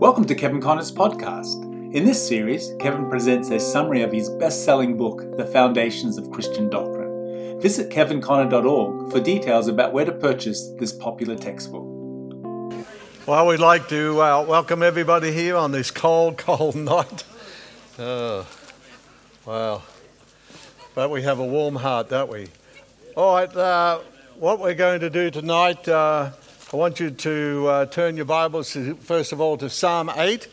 Welcome to Kevin Conner's podcast. In this series, Kevin presents a summary of his best selling book, The Foundations of Christian Doctrine. Visit kevinconner.org for details about where to purchase this popular textbook. Well, we'd like to uh, welcome everybody here on this cold, cold night. Oh, wow. But we have a warm heart, don't we? All right, uh, what we're going to do tonight. I want you to uh, turn your Bibles, to, first of all, to Psalm 8.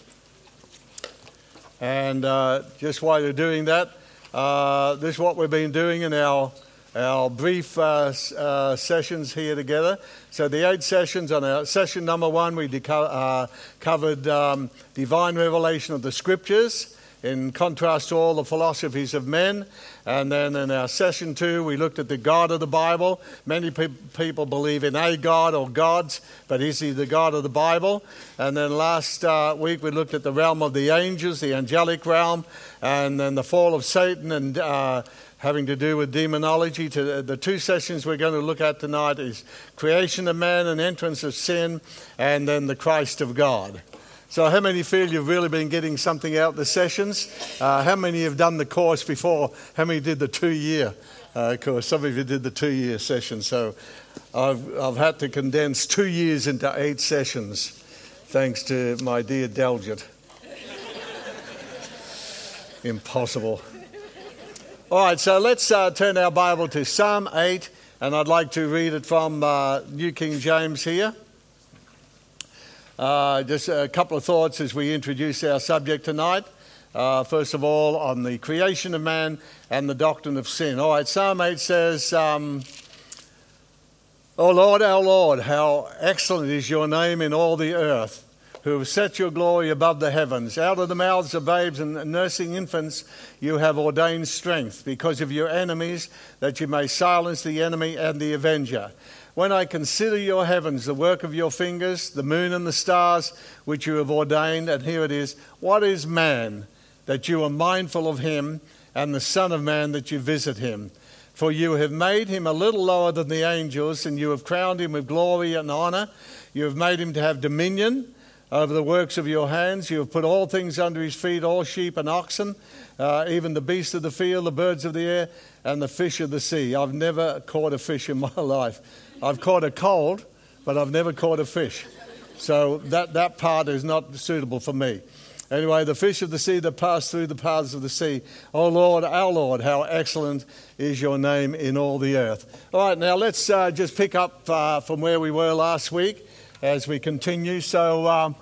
And uh, just while you're doing that, uh, this is what we've been doing in our, our brief uh, uh, sessions here together. So, the eight sessions, on our session number one, we deco- uh, covered um, divine revelation of the scriptures in contrast to all the philosophies of men. And then in our session two, we looked at the God of the Bible. Many pe- people believe in a God or gods, but is he the God of the Bible? And then last uh, week, we looked at the realm of the angels, the angelic realm, and then the fall of Satan and uh, having to do with demonology. To the two sessions we're going to look at tonight is creation of man and entrance of sin, and then the Christ of God. So, how many feel you've really been getting something out the sessions? Uh, how many have done the course before? How many did the two year uh, course? Some of you did the two year session. So, I've, I've had to condense two years into eight sessions, thanks to my dear Delgit. Impossible. All right, so let's uh, turn our Bible to Psalm 8, and I'd like to read it from uh, New King James here. Uh, just a couple of thoughts as we introduce our subject tonight. Uh, first of all, on the creation of man and the doctrine of sin. All right, Psalm 8 says, um, O Lord, our Lord, how excellent is your name in all the earth, who have set your glory above the heavens. Out of the mouths of babes and nursing infants, you have ordained strength because of your enemies, that you may silence the enemy and the avenger. When I consider your heavens, the work of your fingers, the moon and the stars which you have ordained, and here it is What is man that you are mindful of him, and the Son of Man that you visit him? For you have made him a little lower than the angels, and you have crowned him with glory and honor. You have made him to have dominion over the works of your hands. You have put all things under his feet, all sheep and oxen, uh, even the beasts of the field, the birds of the air, and the fish of the sea. I've never caught a fish in my life. I've caught a cold, but I've never caught a fish. So that, that part is not suitable for me. Anyway, the fish of the sea that pass through the paths of the sea. Oh Lord, our Lord, how excellent is your name in all the earth. All right, now let's uh, just pick up uh, from where we were last week as we continue. So, uh,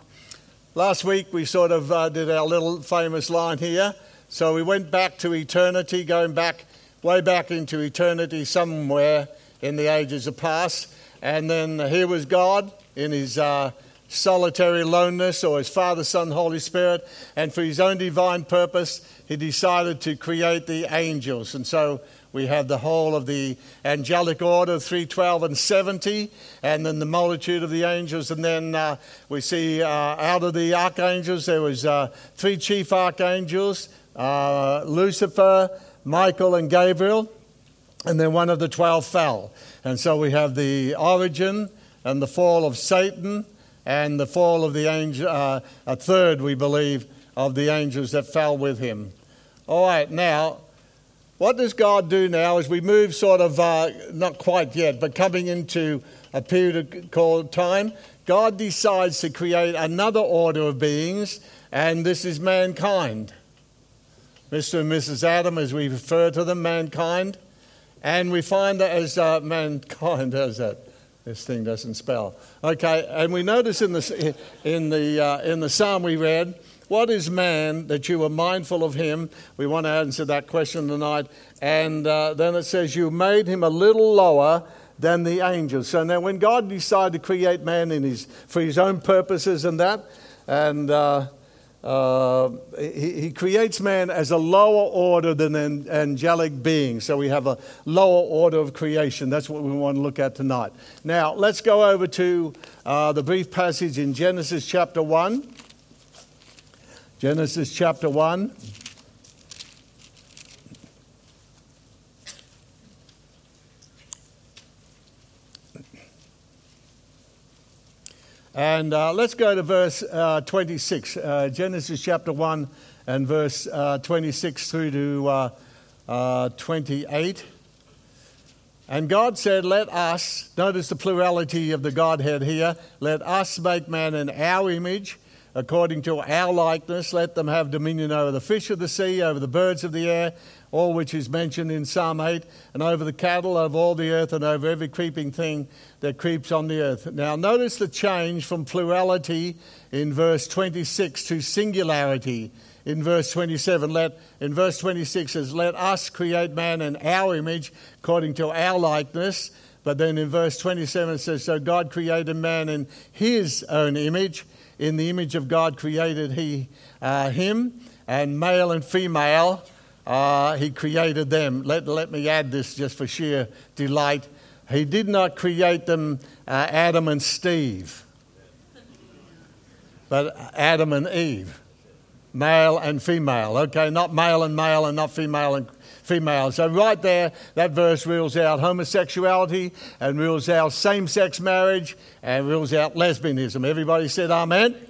last week we sort of uh, did our little famous line here. So, we went back to eternity, going back way back into eternity somewhere in the ages of past. And then here was God in his uh, solitary loneness, or his Father, Son, Holy Spirit. And for his own divine purpose, he decided to create the angels. And so we have the whole of the angelic order, 312 and 70, and then the multitude of the angels. And then uh, we see uh, out of the archangels, there was uh, three chief archangels, uh, Lucifer, Michael, and Gabriel and then one of the twelve fell. And so we have the origin and the fall of Satan and the fall of the angel, uh, a third, we believe, of the angels that fell with him. All right, now, what does God do now as we move sort of, uh, not quite yet, but coming into a period called time? God decides to create another order of beings, and this is mankind. Mr. and Mrs. Adam, as we refer to them, mankind. And we find that as uh, mankind, as that? This thing doesn't spell. Okay, and we notice in the, in, the, uh, in the psalm we read, What is man that you are mindful of him? We want to answer that question tonight. And uh, then it says, You made him a little lower than the angels. So now, when God decided to create man in his, for his own purposes and that, and uh, he, he, creates man as a lower order than an angelic being. So we have a lower order of creation. That's what we want to look at tonight. Now, let's go over to uh, the brief passage in Genesis chapter 1. Genesis chapter 1. And uh, let's go to verse uh, 26, uh, Genesis chapter 1 and verse uh, 26 through to uh, uh, 28. And God said, Let us, notice the plurality of the Godhead here, let us make man in our image, according to our likeness. Let them have dominion over the fish of the sea, over the birds of the air, all which is mentioned in Psalm 8, and over the cattle, over all the earth, and over every creeping thing that creeps on the earth. Now, notice the change from plurality in verse 26 to singularity in verse 27. Let, in verse 26 says, Let us create man in our image according to our likeness. But then in verse 27 it says, So God created man in his own image. In the image of God created he uh, him, and male and female uh, he created them. Let, let me add this just for sheer delight. He did not create them, uh, Adam and Steve, but Adam and Eve male and female. Okay, not male and male and not female and female. So, right there, that verse rules out homosexuality and rules out same sex marriage and rules out lesbianism. Everybody said amen? amen.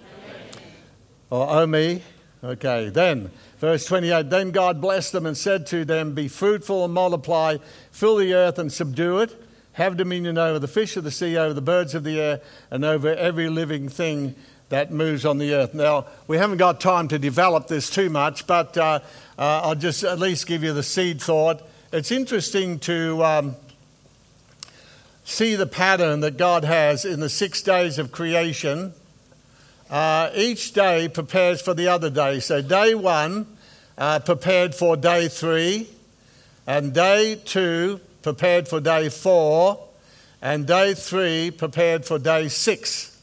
Or oh me? Okay, then, verse 28 Then God blessed them and said to them, Be fruitful and multiply, fill the earth and subdue it. Have dominion over the fish of the sea, over the birds of the air, and over every living thing that moves on the earth. Now, we haven't got time to develop this too much, but uh, uh, I'll just at least give you the seed thought. It's interesting to um, see the pattern that God has in the six days of creation. Uh, each day prepares for the other day. So, day one uh, prepared for day three, and day two prepared for day four, and day three prepared for day six.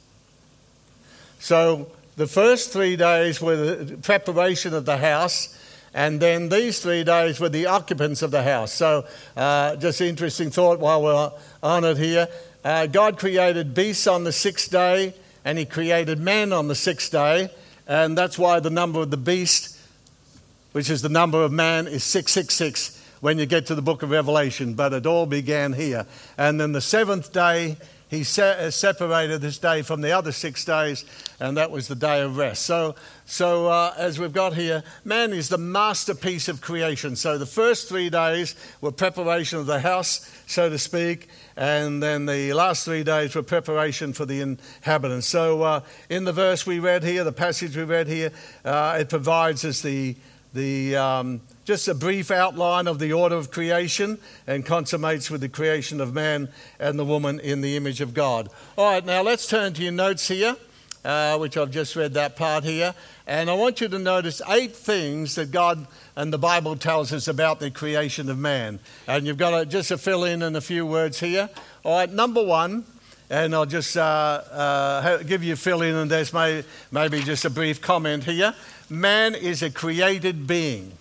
So the first three days were the preparation of the house, and then these three days were the occupants of the house. So, uh, just interesting thought while we're on it here. Uh, God created beasts on the sixth day, and He created man on the sixth day, and that's why the number of the beast, which is the number of man, is 666 when you get to the book of Revelation. But it all began here. And then the seventh day, he se- separated this day from the other six days, and that was the day of rest. So, so uh, as we've got here, man is the masterpiece of creation. So the first three days were preparation of the house, so to speak, and then the last three days were preparation for the inhabitants. So uh, in the verse we read here, the passage we read here, uh, it provides us the the um, just a brief outline of the order of creation and consummates with the creation of man and the woman in the image of God. All right, now let's turn to your notes here, uh, which I've just read that part here. And I want you to notice eight things that God and the Bible tells us about the creation of man. And you've got to just to fill in in a few words here. All right, number one, and I'll just uh, uh, give you a fill in, and there's may, maybe just a brief comment here. Man is a created being.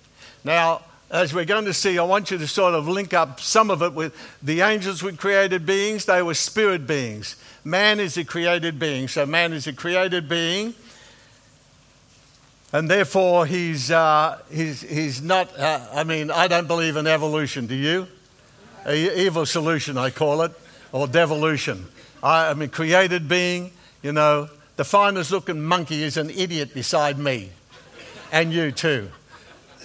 Now, as we're going to see, I want you to sort of link up some of it with the angels were created beings, they were spirit beings. Man is a created being. So, man is a created being. And therefore, he's, uh, he's, he's not, uh, I mean, I don't believe in evolution, do you? A evil solution, I call it, or devolution. I, I'm a created being, you know. The finest looking monkey is an idiot beside me, and you too.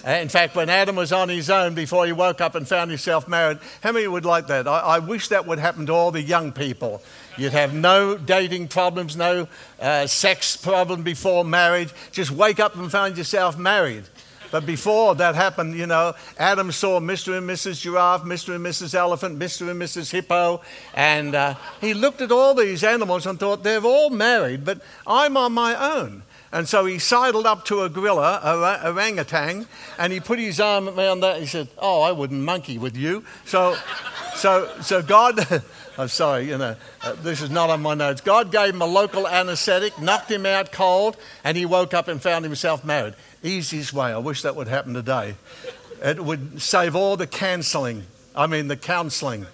Uh, in fact, when Adam was on his own before he woke up and found himself married, how many would like that? I, I wish that would happen to all the young people. You'd have no dating problems, no uh, sex problem before marriage. Just wake up and find yourself married. But before that happened, you know, Adam saw Mr. and Mrs. Giraffe, Mr. and Mrs. Elephant, Mr. and Mrs. Hippo, and uh, he looked at all these animals and thought, they're all married, but I'm on my own. And so he sidled up to a gorilla, a orangutan, and he put his arm around that. He said, Oh, I wouldn't monkey with you. So, so, so God, I'm sorry, you know, uh, this is not on my notes. God gave him a local anesthetic, knocked him out cold, and he woke up and found himself married. Easiest way. I wish that would happen today. It would save all the cancelling, I mean, the counselling.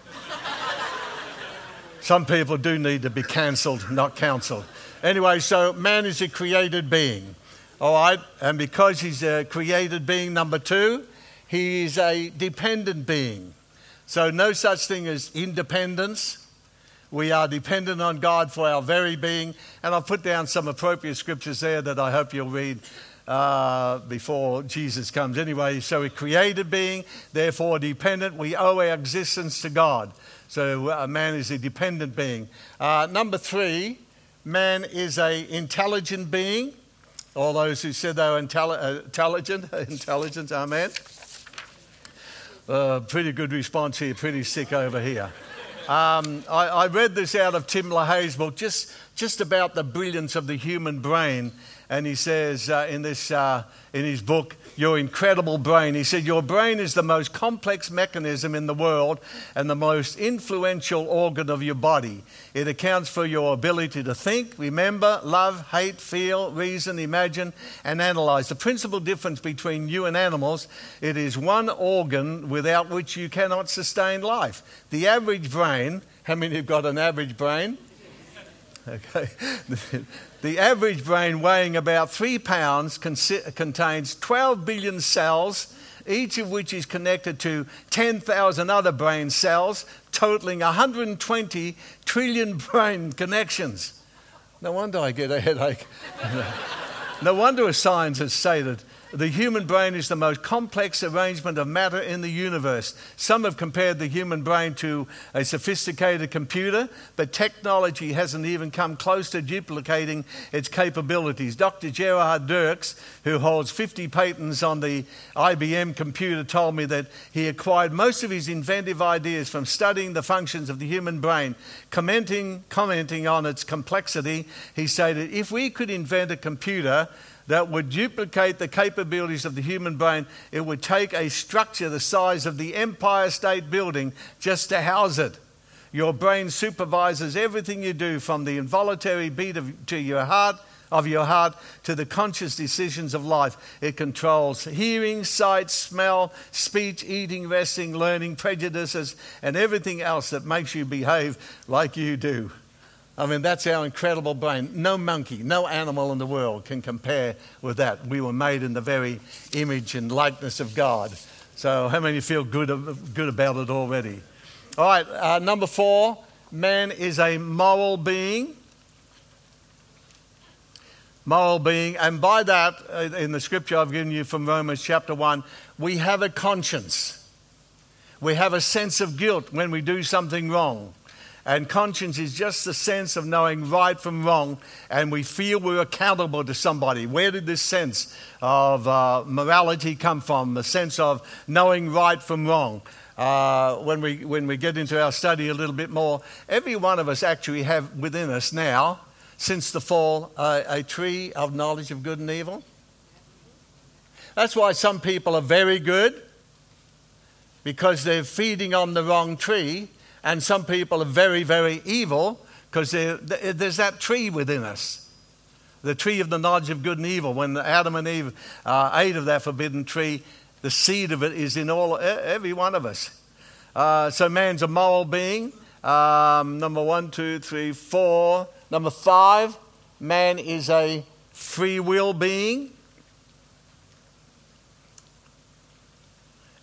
Some people do need to be cancelled, not counselled. Anyway, so man is a created being. All right? And because he's a created being, number two, he is a dependent being. So, no such thing as independence. We are dependent on God for our very being. And I've put down some appropriate scriptures there that I hope you'll read uh, before Jesus comes. Anyway, so a created being, therefore dependent. We owe our existence to God. So uh, man is a dependent being. Uh, number three, man is a intelligent being. All those who said they were intelli- uh, intelligent, intelligent, amen. Uh, pretty good response here, pretty sick over here. Um, I, I, read this out of Tim LaHaye's book, just, just about the brilliance of the human brain. And he says uh, in, this, uh, in his book, Your Incredible Brain, he said, Your brain is the most complex mechanism in the world and the most influential organ of your body. It accounts for your ability to think, remember, love, hate, feel, reason, imagine, and analyze. The principal difference between you and animals, it is one organ without which you cannot sustain life. The average brain, how many have got an average brain? Okay. The average brain, weighing about three pounds, contains 12 billion cells, each of which is connected to 10,000 other brain cells, totaling 120 trillion brain connections. No wonder I get a headache. no wonder scientists say that the human brain is the most complex arrangement of matter in the universe. Some have compared the human brain to a sophisticated computer, but technology hasn't even come close to duplicating its capabilities. Dr. Gerhard Dirks, who holds 50 patents on the IBM computer, told me that he acquired most of his inventive ideas from studying the functions of the human brain. Commenting, commenting on its complexity, he stated, If we could invent a computer, that would duplicate the capabilities of the human brain, it would take a structure the size of the Empire State Building just to house it. Your brain supervises everything you do from the involuntary beat of, to your heart, of your heart to the conscious decisions of life. It controls hearing, sight, smell, speech, eating, resting, learning, prejudices, and everything else that makes you behave like you do. I mean, that's our incredible brain. No monkey, no animal in the world can compare with that. We were made in the very image and likeness of God. So, how many feel good, good about it already? All right, uh, number four man is a moral being. Moral being, and by that, uh, in the scripture I've given you from Romans chapter 1, we have a conscience. We have a sense of guilt when we do something wrong. And conscience is just the sense of knowing right from wrong, and we feel we're accountable to somebody. Where did this sense of uh, morality come from? The sense of knowing right from wrong. Uh, when, we, when we get into our study a little bit more, every one of us actually have within us now, since the fall, uh, a tree of knowledge of good and evil. That's why some people are very good, because they're feeding on the wrong tree and some people are very, very evil because there's that tree within us the tree of the knowledge of good and evil. When Adam and Eve uh, ate of that forbidden tree, the seed of it is in all every one of us. Uh, so man's a moral being. Um, number one, two, three, four. Number five, man is a free will being.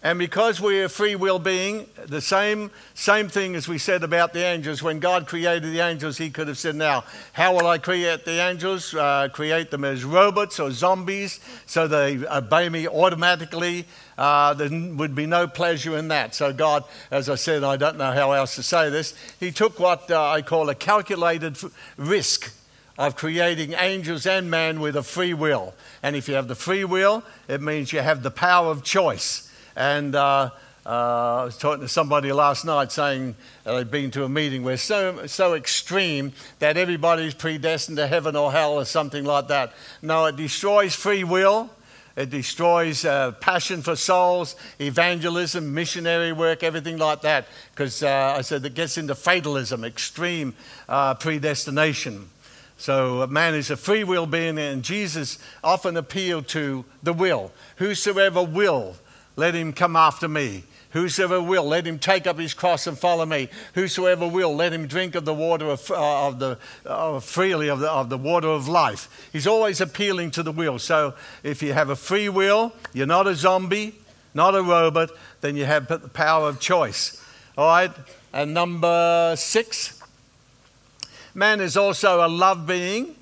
And because we're free will being, the same, same thing as we said about the angels, when God created the angels, He could have said, Now, how will I create the angels? Uh, create them as robots or zombies so they obey me automatically. Uh, there would be no pleasure in that. So, God, as I said, I don't know how else to say this, He took what uh, I call a calculated risk of creating angels and man with a free will. And if you have the free will, it means you have the power of choice. And uh, uh, I was talking to somebody last night saying they'd been to a meeting where so, so extreme that everybody's predestined to heaven or hell or something like that. No, it destroys free will. It destroys uh, passion for souls, evangelism, missionary work, everything like that. Because uh, I said it gets into fatalism, extreme uh, predestination. So man is a free will being, and Jesus often appealed to the will. Whosoever will let him come after me. Whosoever will, let him take up his cross and follow me. Whosoever will, let him drink of the water of, uh, of the uh, freely of the, of the water of life. He's always appealing to the will. So if you have a free will, you're not a zombie, not a robot, then you have the power of choice. All right. And number six, Man is also a love being.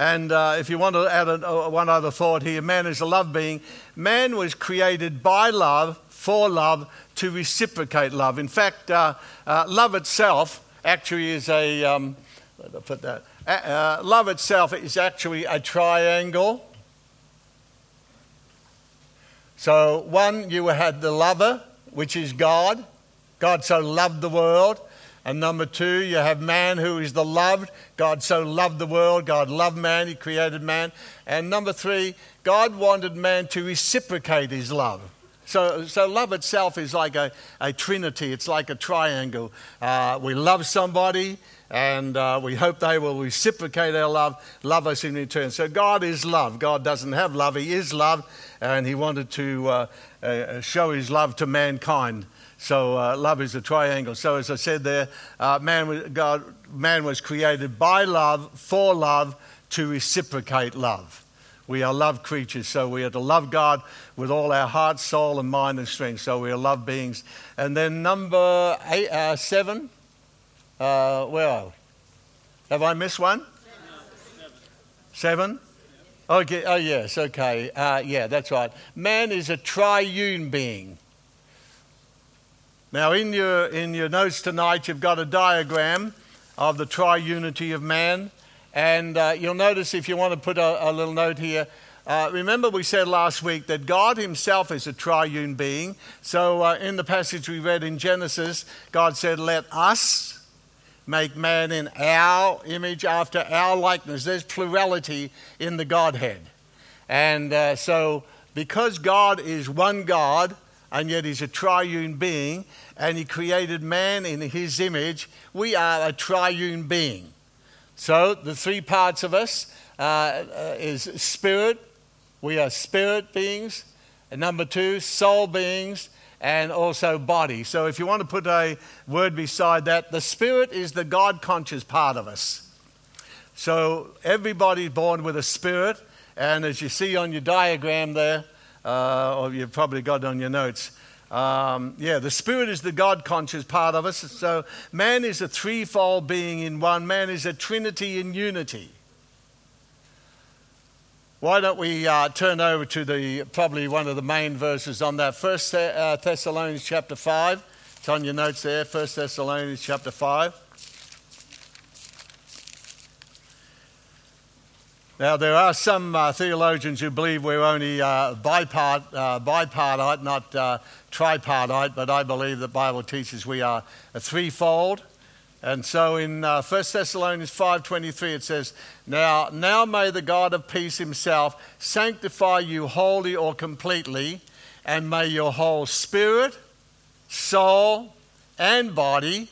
And uh, if you want to add a, a, one other thought here, man is a love being. Man was created by love, for love, to reciprocate love. In fact, uh, uh, love itself actually is a, um, put that, uh, love itself is actually a triangle. So, one, you had the lover, which is God. God so loved the world. And number two, you have man who is the loved. God so loved the world. God loved man. He created man. And number three, God wanted man to reciprocate his love. So, so love itself is like a, a trinity, it's like a triangle. Uh, we love somebody, and uh, we hope they will reciprocate our love, love us in return. So God is love. God doesn't have love, He is love, and He wanted to uh, uh show His love to mankind. So uh, love is a triangle. So as I said there, uh, man, God, man was created by love, for love, to reciprocate love. We are love creatures, so we are to love God with all our heart, soul, and mind and strength. So we are love beings. And then number eight, uh, seven, uh, well, have I missed one? Seven? Okay, oh yes, okay. Uh, yeah, that's right. Man is a triune being. Now, in your, in your notes tonight, you've got a diagram of the triunity of man. And uh, you'll notice if you want to put a, a little note here, uh, remember we said last week that God Himself is a triune being. So uh, in the passage we read in Genesis, God said, Let us make man in our image after our likeness. There's plurality in the Godhead. And uh, so because God is one God, and yet he's a triune being, and he created man in his image, we are a triune being. So, the three parts of us uh, uh, is spirit. We are spirit beings. And number two, soul beings, and also body. So, if you want to put a word beside that, the spirit is the God conscious part of us. So, everybody's born with a spirit. And as you see on your diagram there, uh, or you've probably got on your notes, um, yeah, the spirit is the God conscious part of us. So man is a threefold being in one, man is a trinity in unity. Why don't we uh, turn over to the probably one of the main verses on that? First uh, Thessalonians chapter 5. It's on your notes there, First Thessalonians chapter 5. Now, there are some uh, theologians who believe we're only uh, bipart, uh, bipartite, not uh, tripartite, but I believe the Bible teaches we are a threefold. And so in uh, 1 Thessalonians 5.23 it says, now, now may the God of peace himself sanctify you wholly or completely, and may your whole spirit, soul, and body,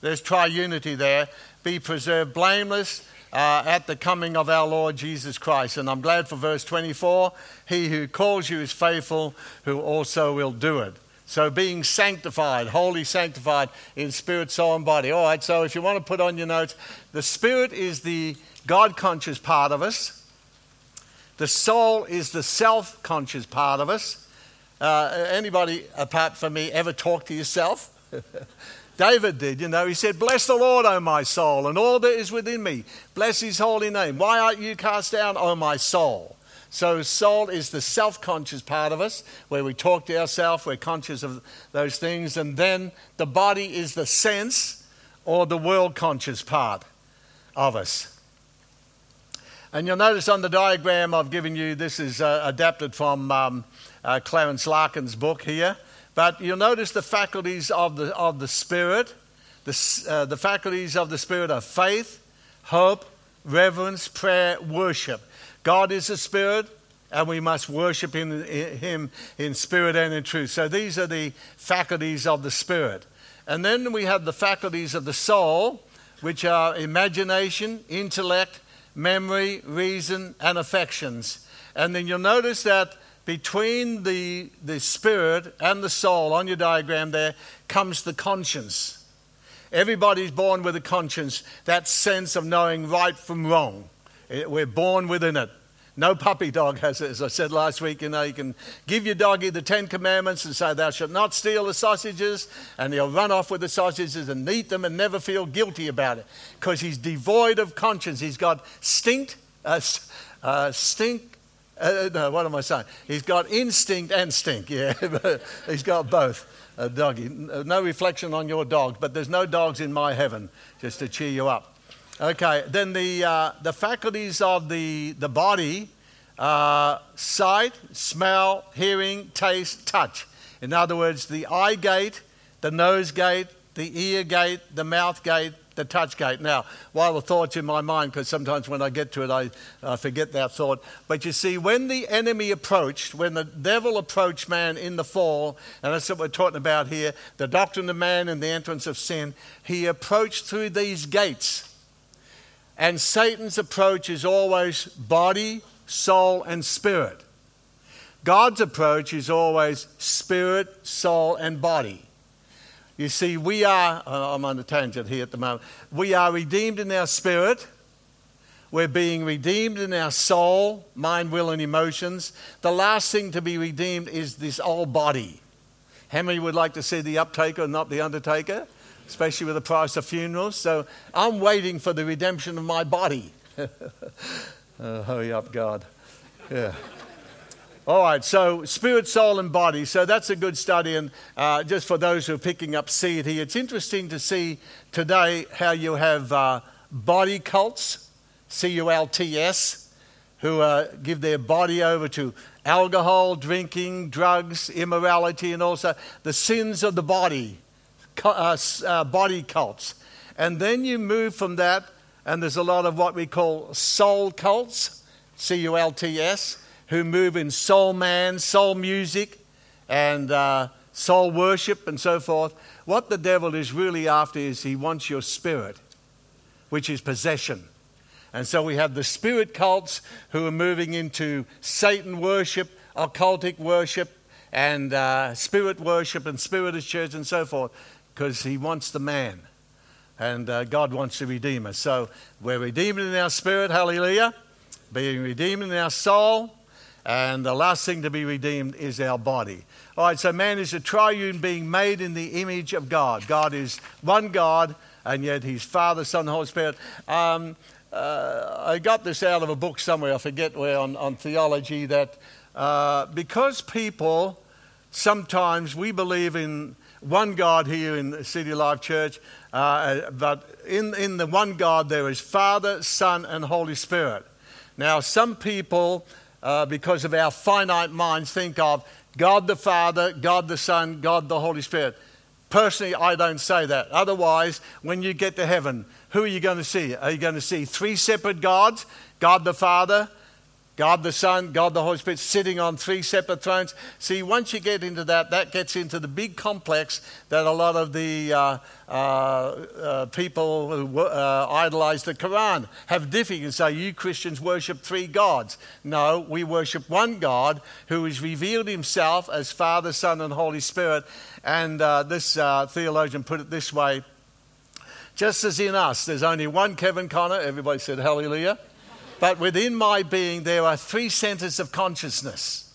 there's triunity there, be preserved blameless uh, at the coming of our Lord Jesus Christ. And I'm glad for verse 24 He who calls you is faithful, who also will do it. So being sanctified, wholly sanctified in spirit, soul, and body. All right, so if you want to put on your notes, the spirit is the God conscious part of us, the soul is the self conscious part of us. Uh, anybody apart from me ever talk to yourself? David did, you know. He said, Bless the Lord, O my soul, and all that is within me. Bless his holy name. Why aren't you cast down, O my soul? So, soul is the self conscious part of us, where we talk to ourselves, we're conscious of those things. And then the body is the sense or the world conscious part of us. And you'll notice on the diagram I've given you, this is uh, adapted from um, uh, Clarence Larkin's book here. But you'll notice the faculties of the, of the Spirit. The, uh, the faculties of the Spirit are faith, hope, reverence, prayer, worship. God is a Spirit, and we must worship in, Him in spirit and in truth. So these are the faculties of the Spirit. And then we have the faculties of the soul, which are imagination, intellect, memory, reason, and affections. And then you'll notice that between the, the spirit and the soul on your diagram there comes the conscience. Everybody's born with a conscience, that sense of knowing right from wrong. We're born within it. No puppy dog has it. As I said last week, you know, you can give your doggy the Ten Commandments and say, Thou shalt not steal the sausages, and he'll run off with the sausages and eat them and never feel guilty about it because he's devoid of conscience. He's got stink, uh, uh, stink. Uh, no, what am I saying? He's got instinct and stink, yeah. he's got both. A doggy. No reflection on your dog, but there's no dogs in my heaven, just to cheer you up. Okay, then the, uh, the faculties of the, the body uh, sight, smell, hearing, taste, touch. In other words, the eye gate, the nose gate, the ear gate, the mouth gate, the touch gate. Now, while the thought's in my mind, because sometimes when I get to it, I uh, forget that thought. But you see, when the enemy approached, when the devil approached man in the fall, and that's what we're talking about here the doctrine of man and the entrance of sin, he approached through these gates. And Satan's approach is always body, soul, and spirit. God's approach is always spirit, soul, and body. You see, we are, uh, I'm on a tangent here at the moment, we are redeemed in our spirit. We're being redeemed in our soul, mind, will, and emotions. The last thing to be redeemed is this old body. How many would like to see the uptaker, and not the undertaker? especially with the price of funerals. So I'm waiting for the redemption of my body. oh, hurry up, God. Yeah. All right, so spirit, soul, and body. So that's a good study. And uh, just for those who are picking up here, it's interesting to see today how you have uh, body cults, C U L T S, who uh, give their body over to alcohol, drinking, drugs, immorality, and also the sins of the body uh, uh, body cults. And then you move from that, and there's a lot of what we call soul cults, C U L T S, who move in soul man, soul music, and uh, soul worship, and so forth. What the devil is really after is he wants your spirit, which is possession. And so we have the spirit cults who are moving into Satan worship, occultic worship, and uh, spirit worship, and spiritist church, and so forth because He wants the man. And uh, God wants to redeem us. So we're redeemed in our spirit, hallelujah, being redeemed in our soul. And the last thing to be redeemed is our body. All right, so man is a triune being made in the image of God. God is one God, and yet He's Father, Son, Holy Spirit. Um, uh, I got this out of a book somewhere, I forget where, on, on theology, that uh, because people sometimes we believe in one God here in City Life Church, uh, but in, in the one God there is Father, Son, and Holy Spirit. Now, some people, uh, because of our finite minds, think of God the Father, God the Son, God the Holy Spirit. Personally, I don't say that. Otherwise, when you get to heaven, who are you going to see? Are you going to see three separate gods? God the Father, God the Son, God the Holy Spirit sitting on three separate thrones. See, once you get into that, that gets into the big complex that a lot of the uh, uh, uh, people who uh, idolize the Quran have difficulty say, You Christians worship three gods. No, we worship one God who has revealed himself as Father, Son, and Holy Spirit. And uh, this uh, theologian put it this way just as in us, there's only one Kevin Conner. Everybody said hallelujah. But within my being, there are three centers of consciousness.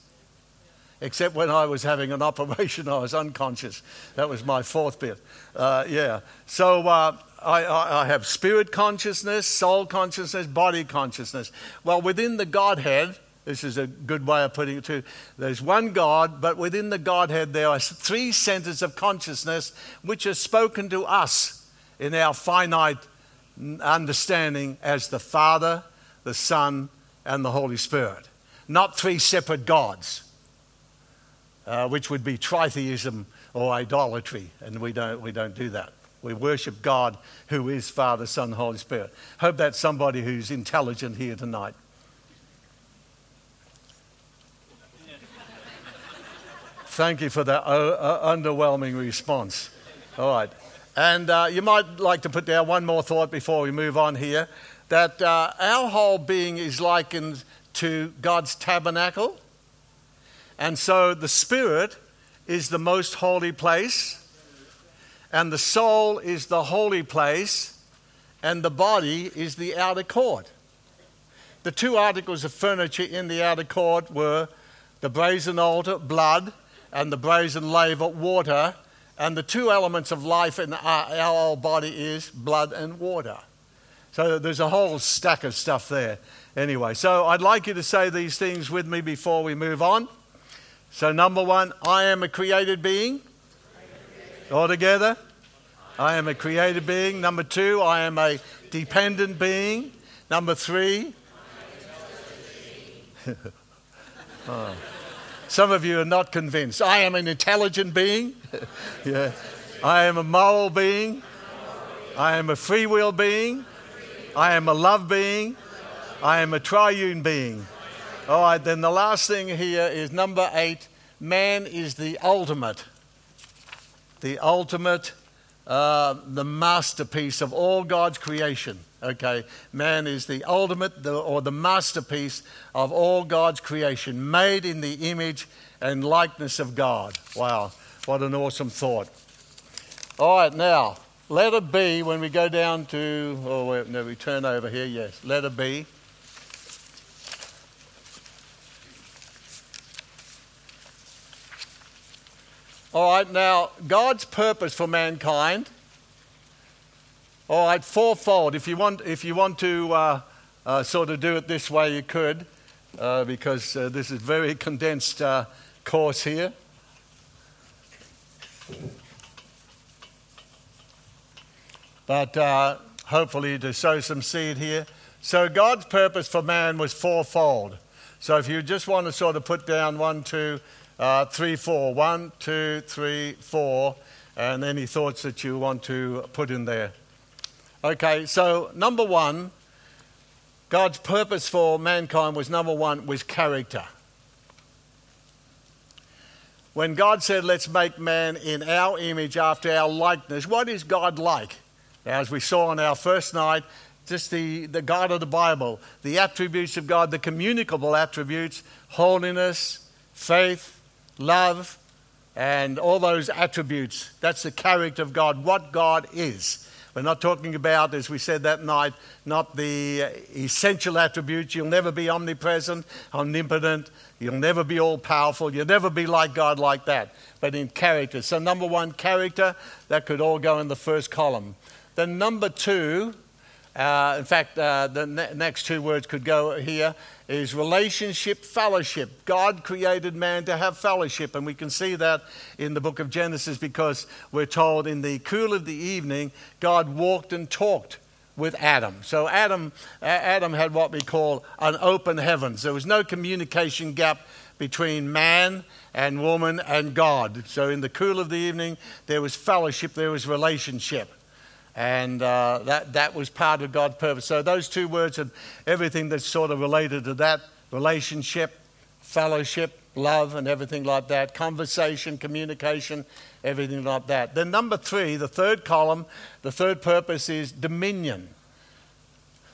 Except when I was having an operation, I was unconscious. That was my fourth bit. Uh, yeah. So uh, I, I, have spirit consciousness, soul consciousness, body consciousness. Well, within the Godhead, this is a good way of putting it too. There's one God, but within the Godhead, there are three centers of consciousness which are spoken to us in our finite understanding as the Father, the Son, and the Holy Spirit. Not three separate gods, uh, which would be tritheism or idolatry, and we don't, we don't do that. We worship God who is Father, Son, Holy Spirit. Hope that's somebody who's intelligent here tonight. Thank you for that uh, uh, underwhelming response. All right. And uh, you might like to put down one more thought before we move on here that uh, our whole being is likened to God's tabernacle. And so the spirit is the most holy place, and the soul is the holy place, and the body is the outer court. the two articles of furniture in the outer court were the brazen altar, blood, and the brazen laver, water. And the two elements of life in our, our body is blood and water. So there's a whole stack of stuff there. Anyway, so I'd like you to say these things with me before we move on. So, number one, I am a created being. All together. I am a created being. Number two, I am a dependent being. Number three, oh. some of you are not convinced. I am an intelligent being. yeah. I am a moral being. I am a free will being. I am a love being. I am a triune being. All right, then the last thing here is number eight man is the ultimate, the ultimate, uh, the masterpiece of all God's creation. Okay, man is the ultimate the, or the masterpiece of all God's creation, made in the image and likeness of God. Wow, what an awesome thought. All right, now, letter B, when we go down to, oh, no, we turn over here, yes, letter B. All right, now, God's purpose for mankind all right, fourfold. If you want, if you want to uh, uh, sort of do it this way, you could, uh, because uh, this is very condensed uh, course here. But uh, hopefully to sow some seed here. So God's purpose for man was fourfold. So if you just want to sort of put down one, two, three, four, one, two, three, four, and any thoughts that you want to put in there. Okay, so number one, God's purpose for mankind was number one, was character. When God said, Let's make man in our image after our likeness, what is God like? As we saw on our first night, just the, the God of the Bible, the attributes of God, the communicable attributes, holiness, faith, love, and all those attributes. That's the character of God, what God is. We're not talking about, as we said that night, not the uh, essential attributes. You'll never be omnipresent, omnipotent. You'll never be all powerful. You'll never be like God like that, but in character. So, number one, character, that could all go in the first column. Then, number two, uh, in fact, uh, the ne- next two words could go here is relationship, fellowship. God created man to have fellowship, and we can see that in the book of Genesis because we're told in the cool of the evening, God walked and talked with Adam. So Adam, Adam had what we call an open heavens. There was no communication gap between man and woman and God. So in the cool of the evening, there was fellowship, there was relationship. And uh, that, that was part of God's purpose. So, those two words and everything that's sort of related to that relationship, fellowship, love, and everything like that, conversation, communication, everything like that. Then, number three, the third column, the third purpose is dominion.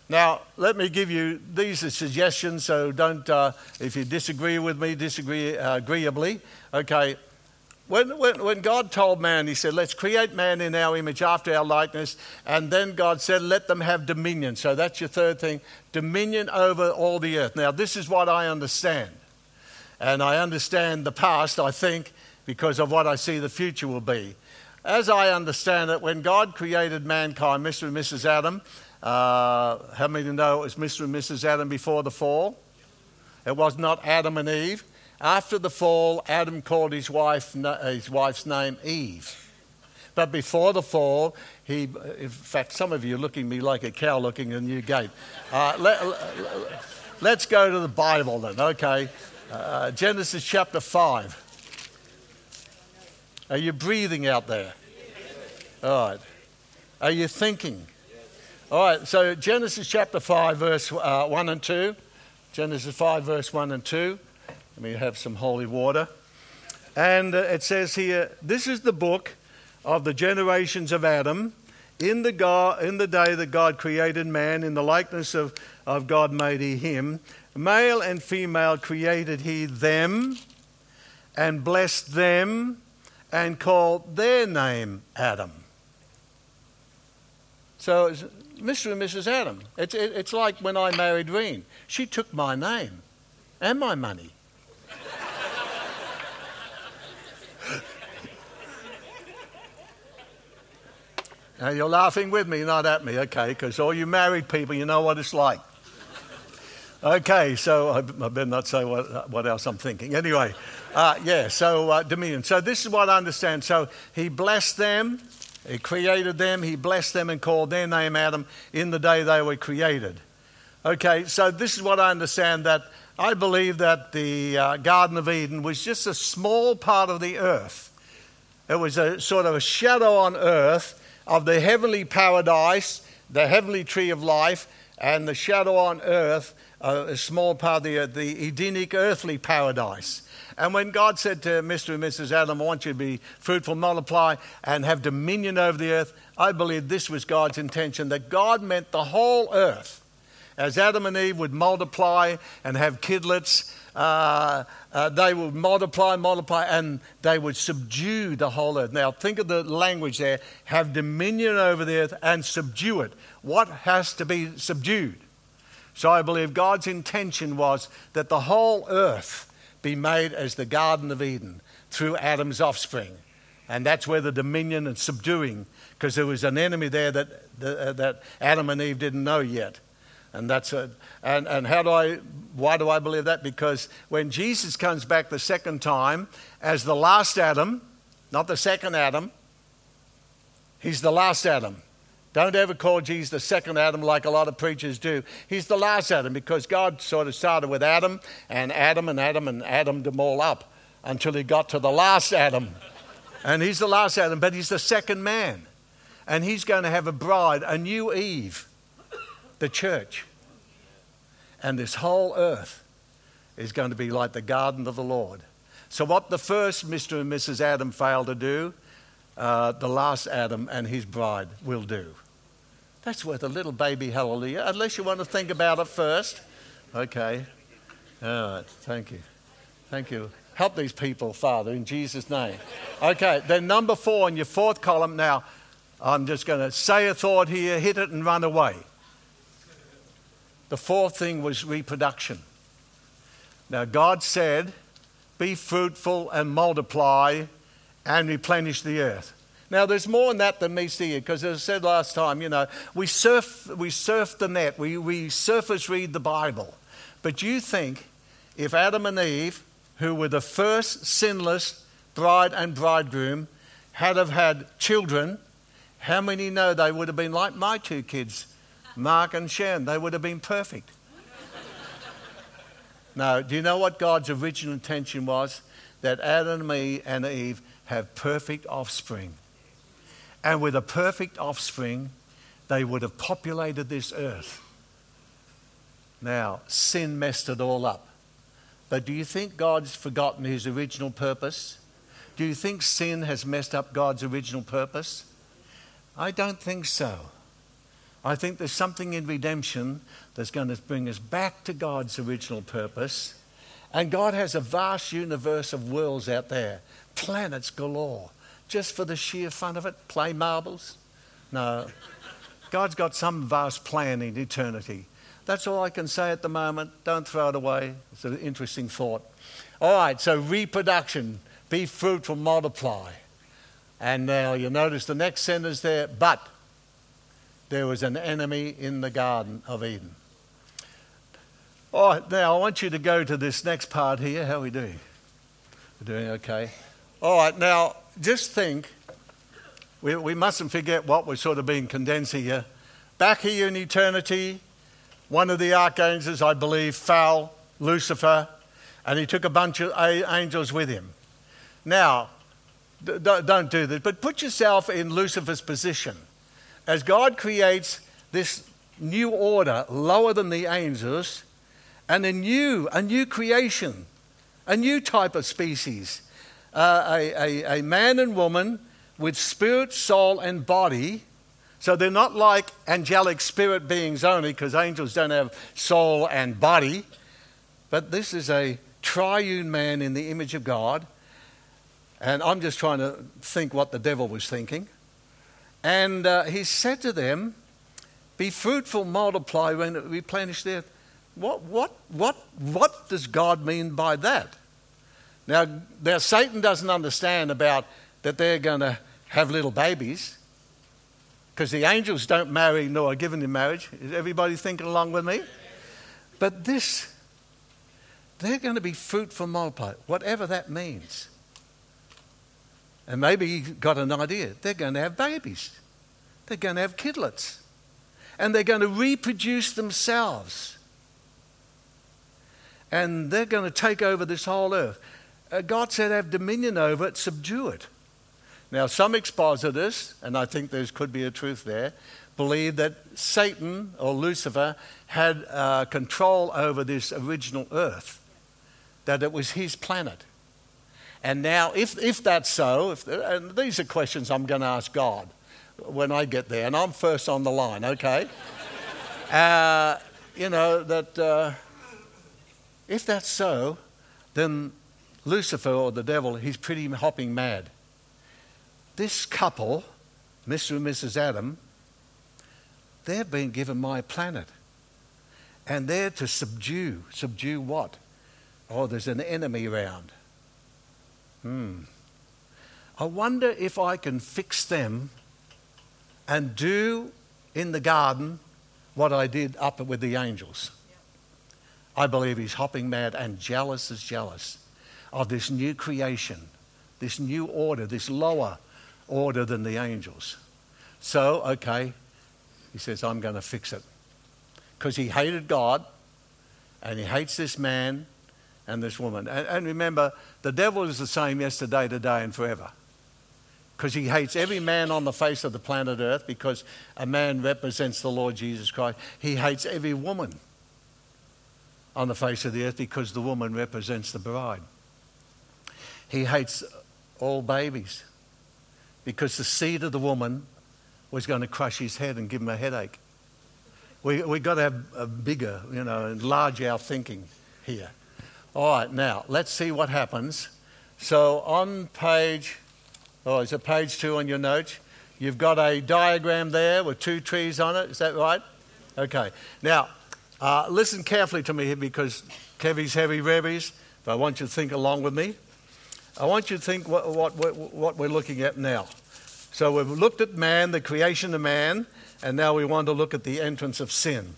Now, let me give you these are suggestions, so don't, uh, if you disagree with me, disagree uh, agreeably. Okay, when, when, when, God told man, He said, Let's create man in our image after our likeness. And then God said, Let them have dominion. So that's your third thing dominion over all the earth. Now, this is what I understand. And I understand the past, I think, because of what I see the future will be. As I understand it, when God created mankind, Mr. and Mrs. Adam, uh, how many know it was Mr. and Mrs. Adam before the fall? It was not Adam and Eve. After the fall, Adam called his, wife, his wife's name Eve. But before the fall, he, in fact, some of you are looking at me like a cow looking at a new gate. Uh, let, us go to the Bible then, okay? Uh, Genesis chapter 5. Are you breathing out there? All right. Are you thinking? All right, so Genesis chapter 5, verse uh, 1 and 2. Genesis 5, verse 1 and 2. Let me have some holy water. And uh, it says here, this is the book of the generations of Adam. In the, God, in the day that God created man, in the likeness of, of God made he him. Male and female created he them, and blessed them, and called their name Adam. So Mr. and Mrs. Adam. It's, it, it's like when I married Reen. She took my name and my money. Now you're laughing with me, not at me, okay? Because all you married people, you know what it's like. Okay, so I, I better not say what, what else I'm thinking. Anyway, uh, yeah, so uh, dominion. So this is what I understand. So he blessed them, he created them, he blessed them and called their name Adam in the day they were created. Okay, so this is what I understand that I believe that the uh, Garden of Eden was just a small part of the earth. It was a sort of a shadow on earth of the heavenly paradise, the heavenly tree of life, and the shadow on earth, uh, a small part of the, the Edenic earthly paradise. And when God said to Mr. and Mrs. Adam, I want you to be fruitful, multiply, and have dominion over the earth, I believe this was God's intention, that God meant the whole earth. As Adam and Eve would multiply and have kidlets, uh, uh, they would multiply, multiply, and they would subdue the whole earth. Now, think of the language there have dominion over the earth and subdue it. What has to be subdued? So I believe God's intention was that the whole earth be made as the Garden of Eden through Adam's offspring. And that's where the dominion and subduing, because there was an enemy there that, uh, that Adam and Eve didn't know yet. And that's a, and, and how do I, why do I believe that? Because when Jesus comes back the second time as the last Adam, not the second Adam, he's the last Adam. Don't ever call Jesus the second Adam like a lot of preachers do. He's the last Adam because God sort of started with Adam and Adam and Adam and Adam them all up until he got to the last Adam. And he's the last Adam, but he's the second man. And he's going to have a bride, a new Eve, the church. And this whole earth is going to be like the garden of the Lord. So, what the first Mr. and Mrs. Adam failed to do, uh, the last Adam and his bride will do. That's worth a little baby hallelujah, unless you want to think about it first. Okay. All right. Thank you. Thank you. Help these people, Father, in Jesus' name. Okay. Then, number four in your fourth column. Now, I'm just going to say a thought here, hit it, and run away. The fourth thing was reproduction. Now, God said, Be fruitful and multiply and replenish the earth. Now, there's more in that than meets the ear, because as I said last time, you know, we surf, we surf the net, we, we surface read the Bible. But you think if Adam and Eve, who were the first sinless bride and bridegroom, had have had children, how many know they would have been like my two kids, Mark and Sharon? They would have been perfect. now, do you know what God's original intention was? That Adam and me and Eve have perfect offspring. And with a perfect offspring, they would have populated this earth. Now, sin messed it all up. But do you think God's forgotten his original purpose? Do you think sin has messed up God's original purpose? I don't think so. I think there's something in redemption that's going to bring us back to God's original purpose. And God has a vast universe of worlds out there, planets galore just for the sheer fun of it, play marbles? No. God's got some vast plan in eternity. That's all I can say at the moment. Don't throw it away. It's an interesting thought. All right, so reproduction, be fruitful, multiply. And now you notice the next sentence there, but there was an enemy in the Garden of Eden. All right, now I want you to go to this next part here. How are we doing? We're doing okay. All right, now just think, we, we mustn't forget what we're sort of being condensing here. Back here in eternity, one of the archangels, I believe, fell, Lucifer, and he took a bunch of angels with him. Now, don't do this, but put yourself in Lucifer's position. As God creates this new order lower than the angels, and a new, a new creation, a new type of species uh, a, a, a man and woman with spirit, soul, and body. So they're not like angelic spirit beings only, because angels don't have soul and body. But this is a triune man in the image of God. And I'm just trying to think what the devil was thinking. And uh, he said to them, Be fruitful, multiply, replenish the earth. What, what, what, what does God mean by that? Now, now, Satan doesn't understand about that they're going to have little babies because the angels don't marry nor are given in marriage. Is everybody thinking along with me? But this, they're going to be fruitful, multiply, whatever that means. And maybe you got an idea. They're going to have babies. They're going to have kidlets. And they're going to reproduce themselves. And they're going to take over this whole earth. Uh, God said, have dominion over it, subdue it. Now, some expositors, and I think there could be a truth there, believe that Satan or Lucifer had uh, control over this original earth, that it was his planet. And now, if, if that's so, if, and these are questions I'm going to ask God when I get there, and I'm first on the line, okay? uh, you know, that uh, if that's so, then Lucifer or the devil, he's pretty hopping mad. This couple, Mr. and Mrs. Adam, they've been given my planet. And they're to subdue. Subdue what? Oh, there's an enemy around. Hmm. I wonder if I can fix them and do in the garden what I did up with the angels. I believe he's hopping mad and jealous as jealous of this new creation, this new order, this lower order than the angels. So, okay, he says, I'm going to fix it. Because he hated God and he hates this man and this woman. And, and remember, the devil is the same yesterday, today, and forever. Because he hates every man on the face of the planet Earth because a man represents the Lord Jesus Christ. He hates every woman on the face of the earth because the woman represents the bride. He hates all babies because the seed of the woman was going to crush his head and give him a headache. We, we've got to have a bigger, you know, enlarge our thinking here. All right, now let's see what happens. So on page, oh, is it page two on your notes? You've got a diagram there with two trees on it. Is that right? Okay. Now, uh, listen carefully to me here because Kevy's heavy revies, but I want you to think along with me. I want you to think what, what, what, what we're looking at now. So we've looked at man, the creation of man, and now we want to look at the entrance of sin.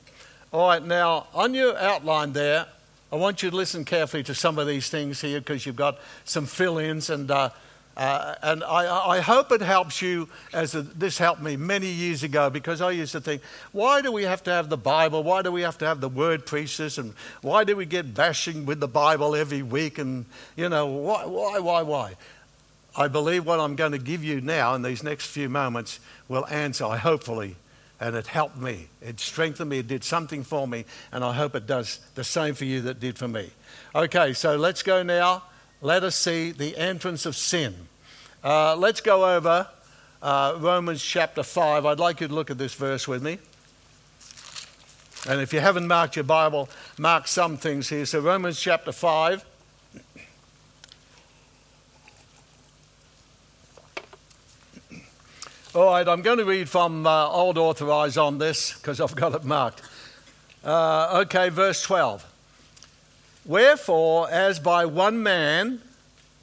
All right, now on your outline there, I want you to listen carefully to some of these things here because you've got some fill ins and uh, uh, and I, I, hope it helps you as a, this helped me many years ago because I used to think, why do we have to have the Bible? Why do we have to have the word preachers? And why do we get bashing with the Bible every week? And, you know, why, why, why, why? I believe what I'm going to give you now in these next few moments will answer, hopefully, and it helped me. It strengthened me. It did something for me, and I hope it does the same for you that did for me. Okay, so let's go now let us see the entrance of sin. Uh, let's go over uh, Romans chapter 5. I'd like you to look at this verse with me. And if you haven't marked your Bible, mark some things here. So, Romans chapter 5. All right, I'm going to read from uh, Old Authorized on this because I've got it marked. Uh, okay, verse 12. Wherefore, as by one man,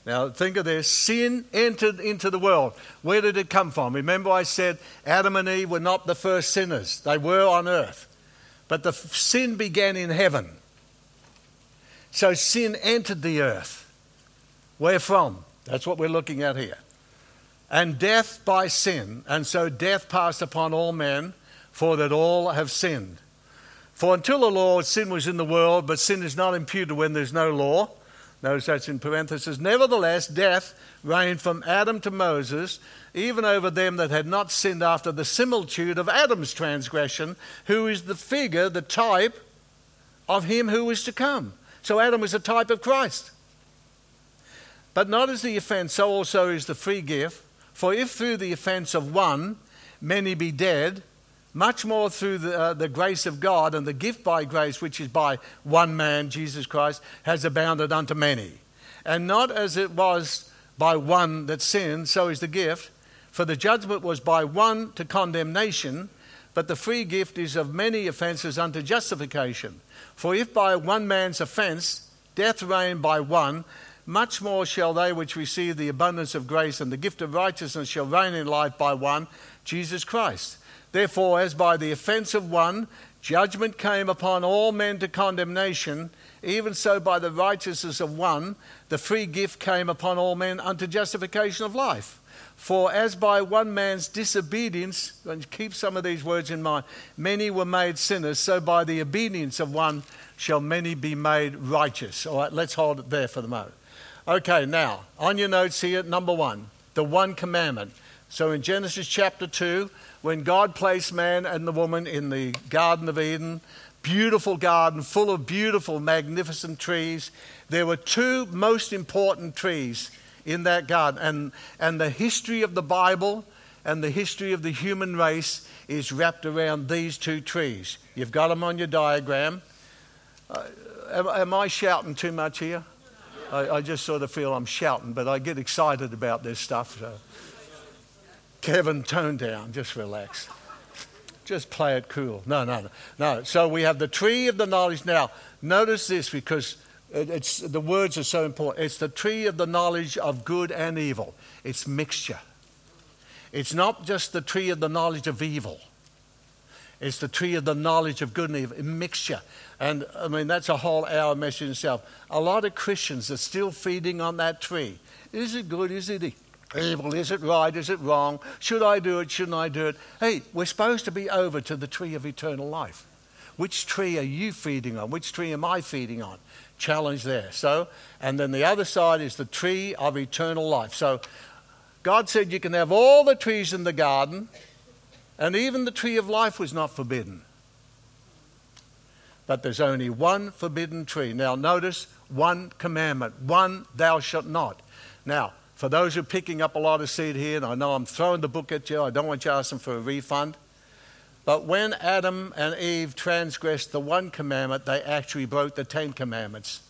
now think of this, sin entered into the world. Where did it come from? Remember, I said Adam and Eve were not the first sinners, they were on earth. But the sin began in heaven. So sin entered the earth. Where from? That's what we're looking at here. And death by sin. And so death passed upon all men, for that all have sinned. For until the law, sin was in the world, but sin is not imputed when there's no law. Notice that's in parenthesis. Nevertheless, death reigned from Adam to Moses, even over them that had not sinned after the similitude of Adam's transgression, who is the figure, the type of him who is to come. So Adam was a type of Christ. But not as the offense, so also is the free gift. For if through the offense of one many be dead, much more through the, uh, the grace of God and the gift by grace, which is by one man, Jesus Christ, has abounded unto many. And not as it was by one that sinned, so is the gift. For the judgment was by one to condemnation, but the free gift is of many offences unto justification. For if by one man's offence death reigned by one, much more shall they which receive the abundance of grace and the gift of righteousness shall reign in life by one, Jesus Christ. Therefore, as by the offence of one, judgment came upon all men to condemnation, even so by the righteousness of one, the free gift came upon all men unto justification of life. For as by one man's disobedience, and keep some of these words in mind, many were made sinners, so by the obedience of one shall many be made righteous. All right, let's hold it there for the moment. Okay, now, on your notes here, number one, the one commandment. So in Genesis chapter 2, when God placed man and the woman in the Garden of Eden, beautiful garden full of beautiful, magnificent trees, there were two most important trees in that garden. And, and the history of the Bible and the history of the human race is wrapped around these two trees. You've got them on your diagram. Uh, am, am, I shouting too much here? I, I, just sort of feel I'm shouting, but I get excited about this stuff. So. Kevin, tone down, just relax. Just play it cool. No, no, no. No. So we have the tree of the knowledge. Now, notice this because it's, the words are so important. It's the tree of the knowledge of good and evil. It's mixture. It's not just the tree of the knowledge of evil. It's the tree of the knowledge of good and evil, mixture. And I mean, that's a whole hour message itself. A lot of Christians are still feeding on that tree. Is it good? Is it evil? Is it right? Is it wrong? Should I do it? Shouldn't I do it? Hey, we're supposed to be over to the tree of eternal life. Which tree are you feeding on? Which tree am I feeding on? challenge there. So, and then the other side is the tree of eternal life. So, God said you can have all the trees in the garden, and even the tree of life was not forbidden. But there's only one forbidden tree. Now, notice one commandment one thou shalt not. Now, for those who are picking up a lot of seed here, and I know I'm throwing the book at you, I don't want you asking for a refund. But when Adam and Eve transgressed the one commandment, they actually broke the Ten Commandments.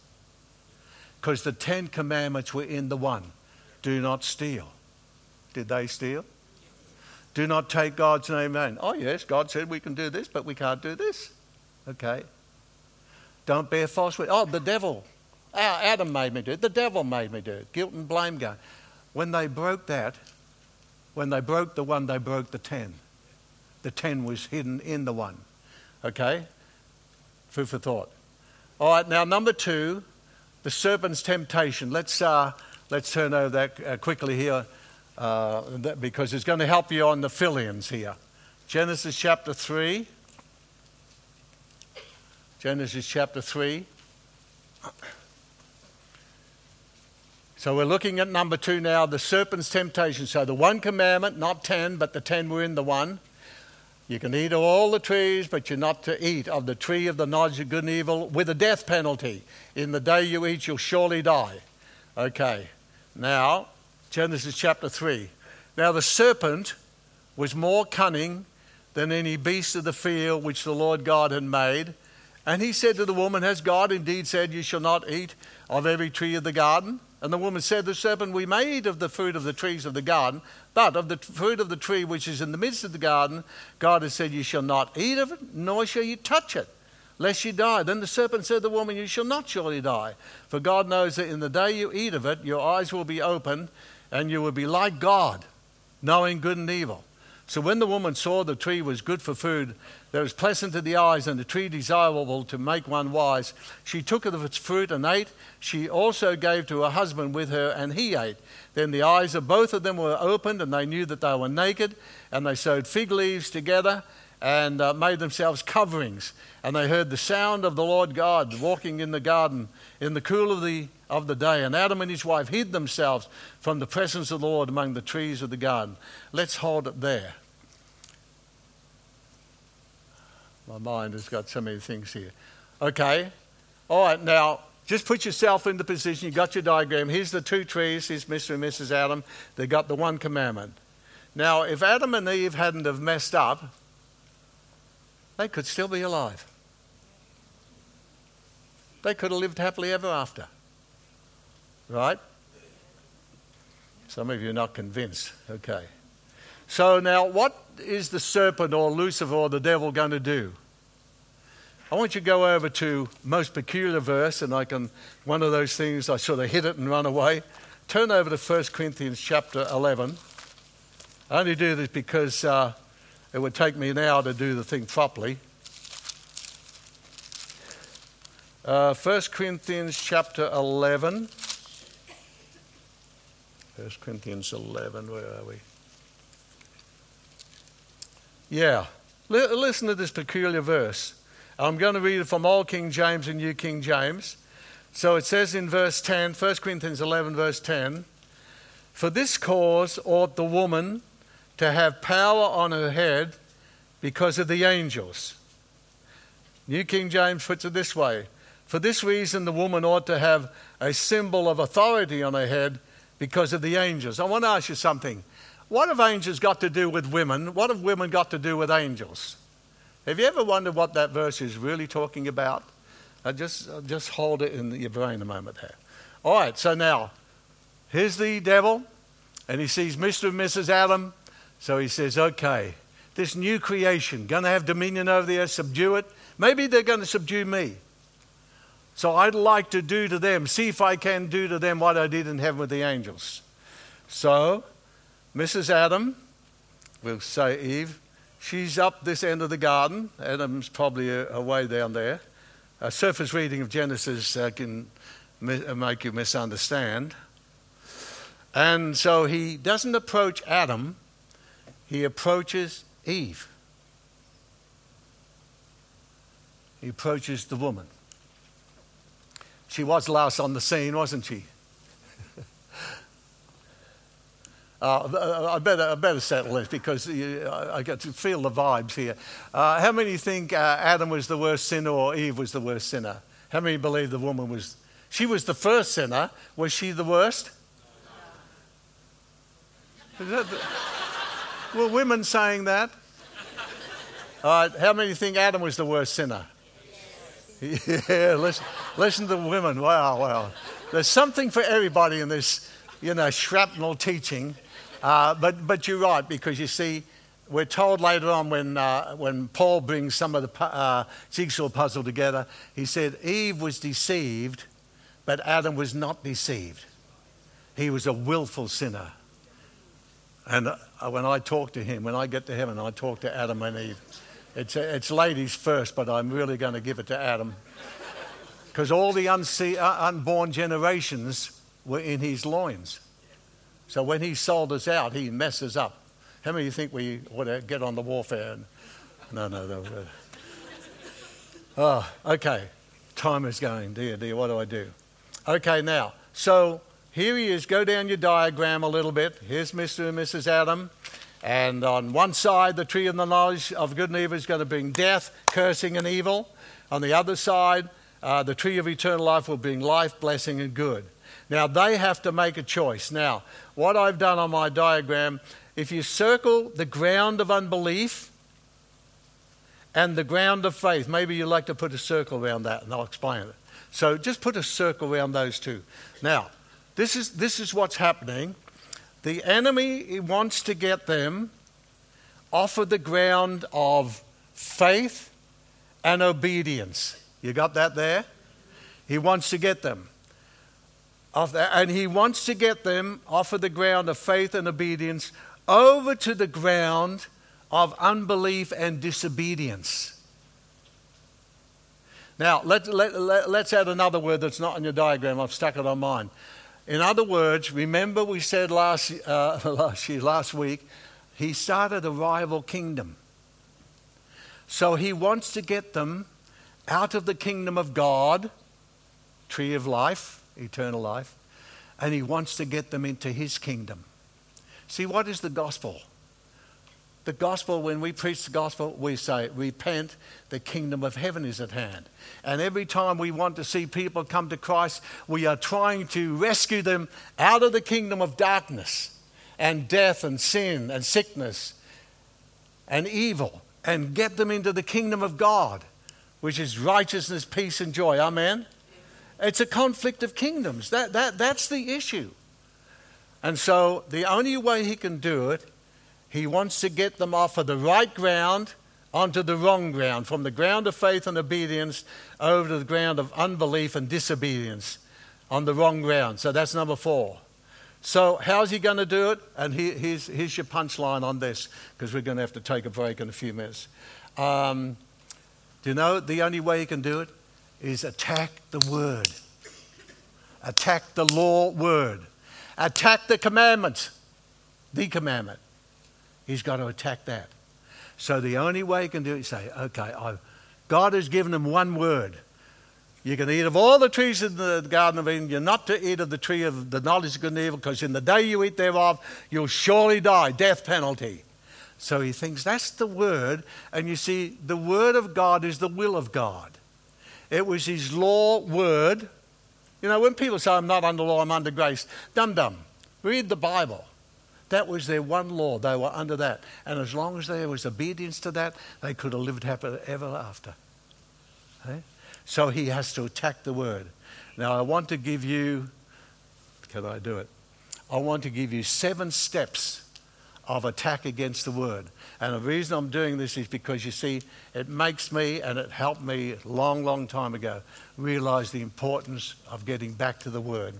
Because the Ten Commandments were in the one do not steal. Did they steal? Do not take God's name in. Oh, yes, God said we can do this, but we can't do this. Okay. Don't bear false witness. Oh, the devil. Adam made me do it. The devil made me do it. Guilt and blame going. When they broke that, when they broke the one, they broke the ten the 10 was hidden in the 1. Okay? Food for thought. All right, now number two, the serpent's temptation. Let's, uh, let's turn over that uh, quickly here uh, because it's going to help you on the fill-ins here. Genesis chapter 3. Genesis chapter 3. So we're looking at number two now, the serpent's temptation. So the one commandment, not ten, but the ten were in the one. You can eat of all the trees, but you're not to eat of the tree of the knowledge of good and evil with a death penalty. In the day you eat, you'll surely die. Okay, now, Genesis chapter 3. Now the serpent was more cunning than any beast of the field which the Lord God had made. And he said to the woman, Has God indeed said, You shall not eat of every tree of the garden? And the woman said the serpent, We may eat of the fruit of the trees of the garden, but of the fruit of the tree which is in the midst of the garden, God has said, You shall not eat of it, nor shall you touch it, lest you die. Then the serpent said to the woman, You shall not surely die. For God knows that in the day you eat of it, your eyes will be opened, and you will be like God, knowing good and evil. So when the woman saw the tree was good for food, that was pleasant to the eyes, and the tree desirable to make one wise, she took of its fruit and ate. She also gave to her husband with her, and he ate. Then the eyes of both of them were opened, and they knew that they were naked, and they sewed fig leaves together and uh, made themselves coverings. And they heard the sound of the Lord God walking in the garden in the cool of the, of the day. And Adam and his wife hid themselves from the presence of the Lord among the trees of the garden. Let's hold it there. My mind has got so many things here. Okay. All right, now just put yourself in the position. You've got your diagram. Here's the two trees. Here's Mr. and Mrs. Adam. They got the one commandment. Now, if Adam and Eve hadn't have messed up, they could still be alive. They could have lived happily ever after. Right? Some of you are not convinced. Okay. So now, what is the serpent or Lucifer or the devil going to do? I want you to go over to most peculiar verse, and I can one of those things I sort of hit it and run away. Turn over to 1 Corinthians chapter 11. I only do this because uh, it would take me an hour to do the thing properly. Uh, 1 Corinthians chapter 11. 1 Corinthians 11, where are we? Yeah. L- listen to this peculiar verse. I'm going to read it from Old King James and New King James. So it says in verse 10, 1 Corinthians 11, verse 10 For this cause ought the woman to have power on her head because of the angels. New King James puts it this way For this reason, the woman ought to have a symbol of authority on her head because of the angels. I want to ask you something. What have angels got to do with women? What have women got to do with angels? Have you ever wondered what that verse is really talking about? I just, I'll just hold it in your brain a moment there. All right, so now, here's the devil, and he sees Mr. and Mrs. Adam. So he says, okay, this new creation, going to have dominion over the earth, subdue it. Maybe they're going to subdue me. So I'd like to do to them, see if I can do to them what I did in heaven with the angels. So, Mrs. Adam, we'll say Eve, she's up this end of the garden. Adam's probably away down there a surface reading of Genesis uh, can make you misunderstand. And so he doesn't approach Adam, he approaches Eve. He approaches the woman. She was last on the scene, wasn't she? Uh, I, better, I better settle this because I get to feel the vibes here. Uh, how many think uh, Adam was the worst sinner or Eve was the worst sinner? How many believe the woman was? She was the first sinner. Was she the worst? The, were women saying that? All right, how many think Adam was the worst sinner? Yeah, listen, listen to the women. Wow, wow. There's something for everybody in this, you know, shrapnel teaching. Uh, but, but you're right, because you see, we're told later on when, uh, when Paul brings some of the uh, jigsaw puzzle together, he said, Eve was deceived, but Adam was not deceived. He was a willful sinner. And uh, when I talk to him, when I get to heaven, I talk to Adam and Eve. It's, it's ladies first, but I'm really going to give it to Adam. Because all the uh, unborn generations were in his loins. So when he sold us out, he messes up. How many of you think we ought to get on the warfare? No, no, no. Oh, okay. Time is going. Dear, dear, what do I do? Okay, now, so here he is. Go down your diagram a little bit. Here's Mr. and Mrs. Adam. And on one side, the tree of the knowledge of good and evil is going to bring death, cursing, and evil. On the other side, uh, the tree of eternal life will bring life, blessing, and good. Now, they have to make a choice. Now, what I've done on my diagram, if you circle the ground of unbelief and the ground of faith, maybe you'd like to put a circle around that, and I'll explain it. So just put a circle around those two. Now, this is, this is what's happening. The enemy wants to get them off of the ground of faith and obedience. You got that there? He wants to get them and he wants to get them off of the ground of faith and obedience over to the ground of unbelief and disobedience. Now, let, let, let, let's add another word that's not on your diagram. I've stuck it on mine. In other words, remember we said last, uh, last, year, last week, he started a rival kingdom. So he wants to get them out of the kingdom of God, tree of life, eternal life, and he wants to get them into his kingdom. See, what is the gospel? The gospel, when we preach the gospel, we say, Repent, the kingdom of heaven is at hand. And every time we want to see people come to Christ, we are trying to rescue them out of the kingdom of darkness and death and sin and sickness and evil and get them into the kingdom of God, which is righteousness, peace, and joy. Amen? It's a conflict of kingdoms. That, that, that's the issue. And so the only way he can do it, He wants to get them off of the right ground onto the wrong ground, from the ground of faith and obedience over to the ground of unbelief and disobedience on the wrong ground. So that's number four. So, how's he going to do it? And here's, here's your punchline on this, because we're going to have to take a break in a few minutes. Um, do you know the only way he can do it is attack the word, attack the law word, attack the commandments, the commandment. He's got to attack that. So the only way he can do it is say, okay, I've, God has given him one word. You can eat of all the trees in the Garden of Eden. You're not to eat of the tree of the knowledge of good and evil, because in the day you eat thereof, you'll surely die, death penalty. So he thinks that's the word. And you see, the word of God is the will of God. It was his law word. You know, when people say, I'm not under law, I'm under grace, dum dum. Read the Bible. That was their one law. They were under that. And as long as there was obedience to that, they could have lived happily ever after. Okay? So he has to attack the word. Now, I want to give you, can I do it? I want to give you seven steps of attack against the word. And the reason I'm doing this is because you see, it makes me, and it helped me long, long time ago, realize the importance of getting back to the word.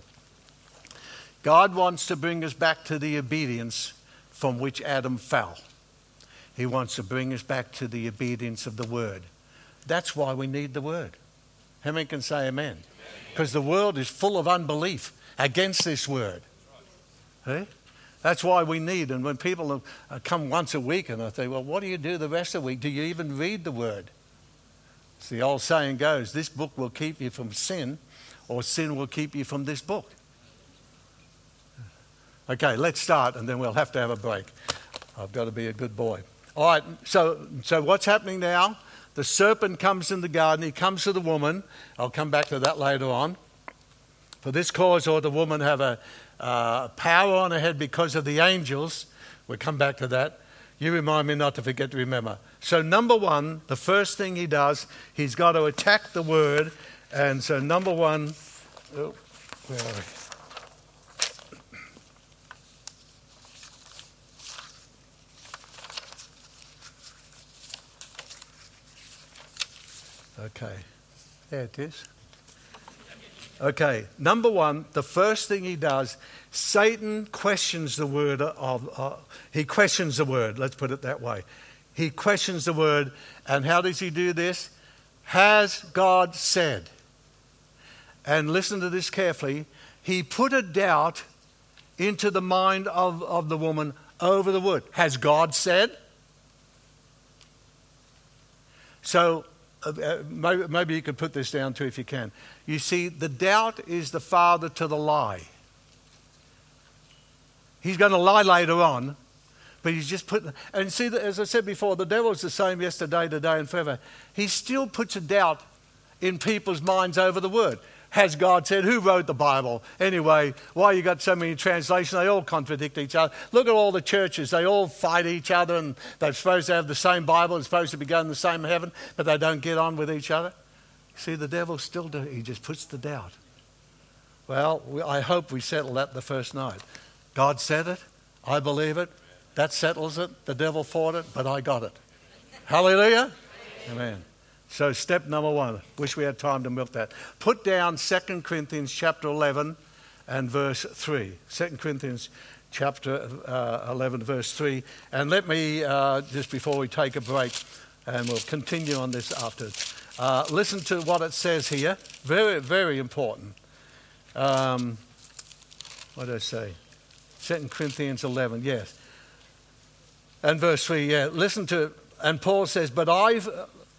God wants to bring us back to the obedience from which Adam fell. He wants to bring us back to the obedience of the word. That's why we need the word. How many can say amen? Because the world is full of unbelief against this word. Hey? That's why we need, and when people uh, come once a week and I say, well, what do you do the rest of the week? Do you even read the word? As the old saying goes, this book will keep you from sin, or sin will keep you from this book. Okay, let's start, and then we'll have to have a break. I've got to be a good boy. All right, so, so what's happening now? The serpent comes in the garden, he comes to the woman. I'll come back to that later on. For this cause, ought the woman have a uh, power on her head because of the angels. We'll come back to that. You remind me not to forget to remember. So, number one, the first thing he does, he's got to attack the word. And so, number one, oh, where are we? Okay, there it is. Okay, number one, the first thing he does, Satan questions the word of, uh, he questions the word, let's put it that way. He questions the word, and how does he do this? Has God said? And listen to this carefully. He put a doubt into the mind of, of the woman over the word. Has God said? So uh, maybe, maybe you could put this down too if you can. You see, the doubt is the father to the lie. He's going to lie later on, but he's just put. And see, as I said before, the devil's the same yesterday, today, and forever. He still puts a doubt in people's minds over the word has God said? Who wrote the Bible? Anyway, why you got so many translations? They all contradict each other. Look at all the churches. They all fight each other and they're supposed to have the same Bible and supposed to be going to the same heaven, but they don't get on with each other. See, the devil still do. He just puts the doubt. Well, I hope we settle that the first night. God said it. I believe it. That settles it. The devil fought it, but I got it. Hallelujah. Amen. So step number one, wish we had time to milk that. Put down 2 Corinthians chapter 11 and verse 3. 2 Corinthians chapter uh, 11 verse 3. And let me, uh, just before we take a break, and we'll continue on this after, uh, listen to what it says here. Very, very important. Um, what did I say? 2 Corinthians 11, yes. And verse 3, yeah. Listen to, and Paul says, But I've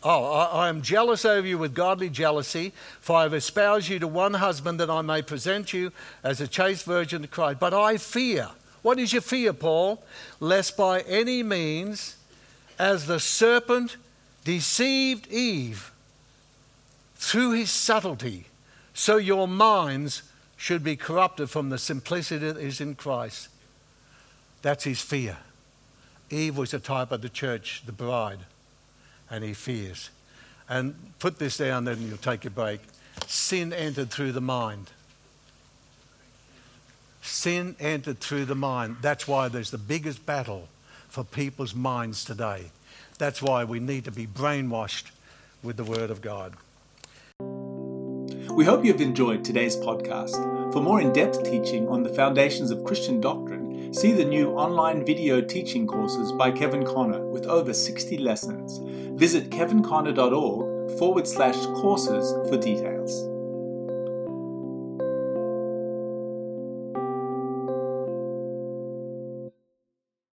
Oh, I, I, am jealous over you with godly jealousy, for I have espoused you to one husband that I may present you as a chaste virgin to Christ. But I fear. What is your fear, Paul? Lest by any means, as the serpent deceived Eve through his subtlety, so your minds should be corrupted from the simplicity that is in Christ. That's his fear. Eve was a type of the church, the bride and he fears. And put this down, then you'll take a break. Sin entered through the mind. Sin entered through the mind. That's why there's the biggest battle for people's minds today. That's why we need to be brainwashed with the Word of God. We hope you've enjoyed today's podcast. For more in depth teaching on the foundations of Christian doctrine, see the new online video teaching courses by Kevin Conner with over 60 lessons. Visit kevinconner.org forward slash courses for details.